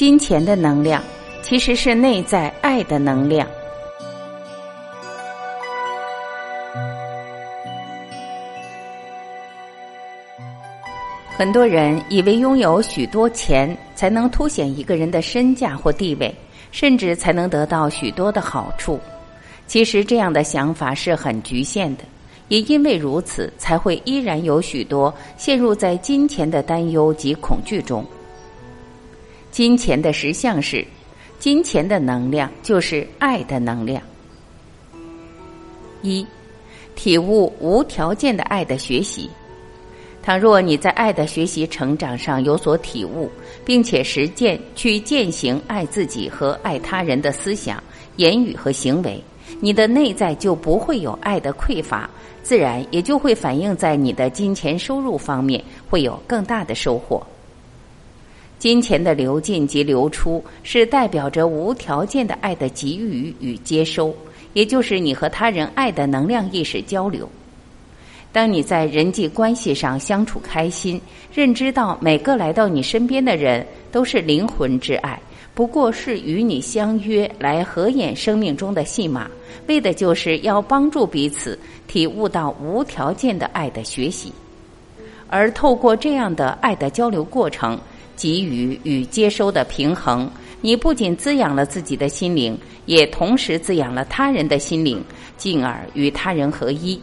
金钱的能量其实是内在爱的能量。很多人以为拥有许多钱才能凸显一个人的身价或地位，甚至才能得到许多的好处。其实这样的想法是很局限的，也因为如此，才会依然有许多陷入在金钱的担忧及恐惧中。金钱的实相是，金钱的能量就是爱的能量。一，体悟无条件的爱的学习。倘若你在爱的学习成长上有所体悟，并且实践去践行爱自己和爱他人的思想、言语和行为，你的内在就不会有爱的匮乏，自然也就会反映在你的金钱收入方面，会有更大的收获。金钱的流进及流出，是代表着无条件的爱的给予与接收，也就是你和他人爱的能量意识交流。当你在人际关系上相处开心，认知到每个来到你身边的人都是灵魂之爱，不过是与你相约来合演生命中的戏码，为的就是要帮助彼此体悟到无条件的爱的学习，而透过这样的爱的交流过程。给予与接收的平衡，你不仅滋养了自己的心灵，也同时滋养了他人的心灵，进而与他人合一。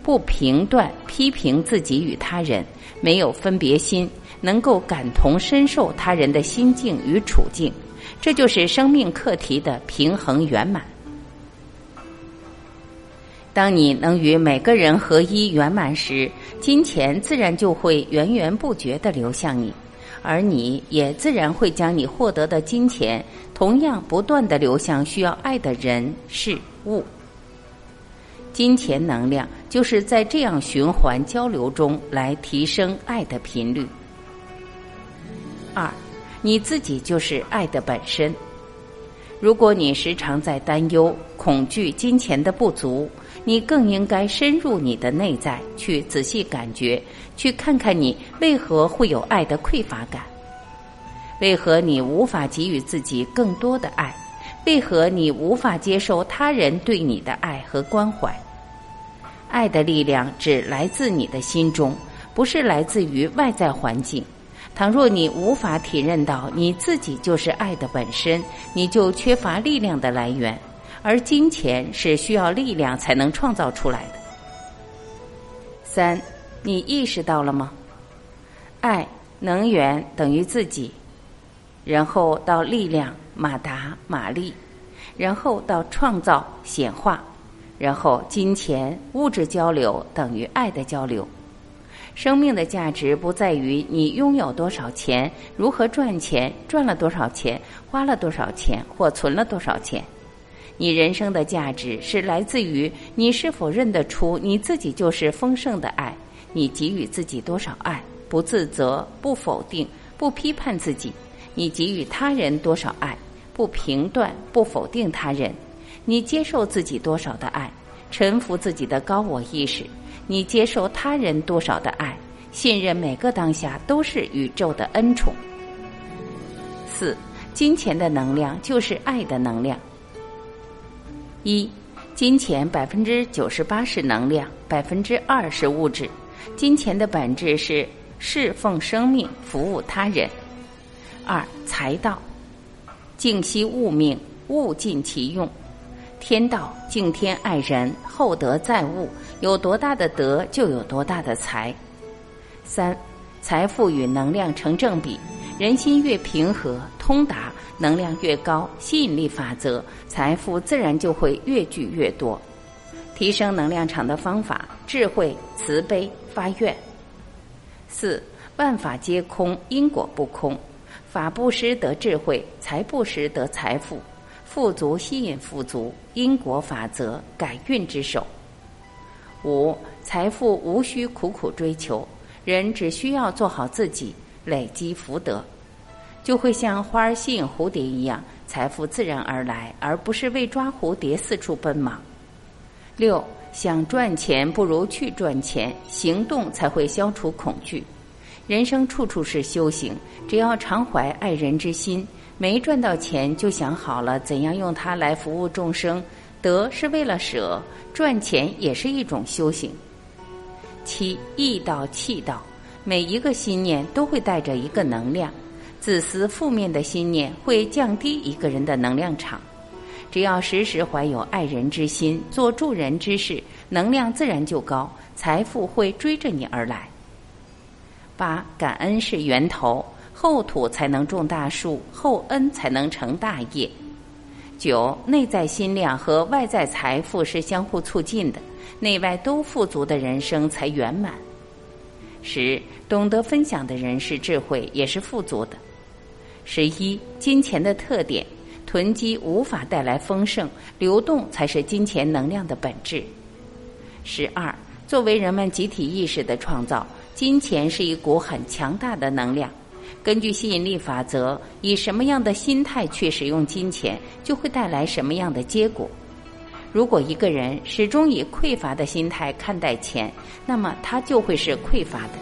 不评断、批评自己与他人，没有分别心，能够感同身受他人的心境与处境，这就是生命课题的平衡圆满。当你能与每个人合一圆满时，金钱自然就会源源不绝的流向你。而你也自然会将你获得的金钱，同样不断的流向需要爱的人事物。金钱能量就是在这样循环交流中来提升爱的频率。二，你自己就是爱的本身。如果你时常在担忧、恐惧金钱的不足，你更应该深入你的内在，去仔细感觉，去看看你为何会有爱的匮乏感，为何你无法给予自己更多的爱，为何你无法接受他人对你的爱和关怀。爱的力量只来自你的心中，不是来自于外在环境。倘若你无法体认到你自己就是爱的本身，你就缺乏力量的来源，而金钱是需要力量才能创造出来的。三，你意识到了吗？爱能源等于自己，然后到力量马达马力，然后到创造显化，然后金钱物质交流等于爱的交流。生命的价值不在于你拥有多少钱，如何赚钱，赚了多少钱，花了多少钱，或存了多少钱。你人生的价值是来自于你是否认得出你自己就是丰盛的爱，你给予自己多少爱，不自责，不否定，不批判自己。你给予他人多少爱，不评断，不否定他人。你接受自己多少的爱，臣服自己的高我意识。你接受他人多少的爱，信任每个当下都是宇宙的恩宠。四，金钱的能量就是爱的能量。一，金钱百分之九十八是能量，百分之二是物质。金钱的本质是侍奉生命，服务他人。二，财道，静息物命，物尽其用。天道，敬天爱人，厚德载物。有多大的德，就有多大的财。三，财富与能量成正比，人心越平和、通达，能量越高，吸引力法则，财富自然就会越聚越多。提升能量场的方法：智慧、慈悲、发愿。四，万法皆空，因果不空，法布施得智慧，财布施得财富，富足吸引富足，因果法则，改运之手。五财富无需苦苦追求，人只需要做好自己，累积福德，就会像花儿吸引蝴蝶一样，财富自然而来，而不是为抓蝴蝶四处奔忙。六想赚钱不如去赚钱，行动才会消除恐惧。人生处处是修行，只要常怀爱人之心，没赚到钱就想好了怎样用它来服务众生。得是为了舍，赚钱也是一种修行。七意道气道，每一个心念都会带着一个能量，自私负面的心念会降低一个人的能量场。只要时时怀有爱人之心，做助人之事，能量自然就高，财富会追着你而来。八感恩是源头，厚土才能种大树，厚恩才能成大业。九内在心量和外在财富是相互促进的，内外都富足的人生才圆满。十懂得分享的人是智慧，也是富足的。十一金钱的特点，囤积无法带来丰盛，流动才是金钱能量的本质。十二作为人们集体意识的创造。金钱是一股很强大的能量，根据吸引力法则，以什么样的心态去使用金钱，就会带来什么样的结果。如果一个人始终以匮乏的心态看待钱，那么他就会是匮乏的；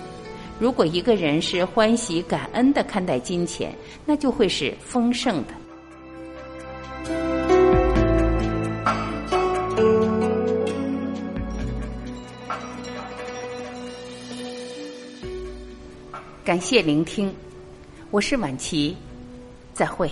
如果一个人是欢喜感恩的看待金钱，那就会是丰盛的。感谢聆听，我是晚琪，再会。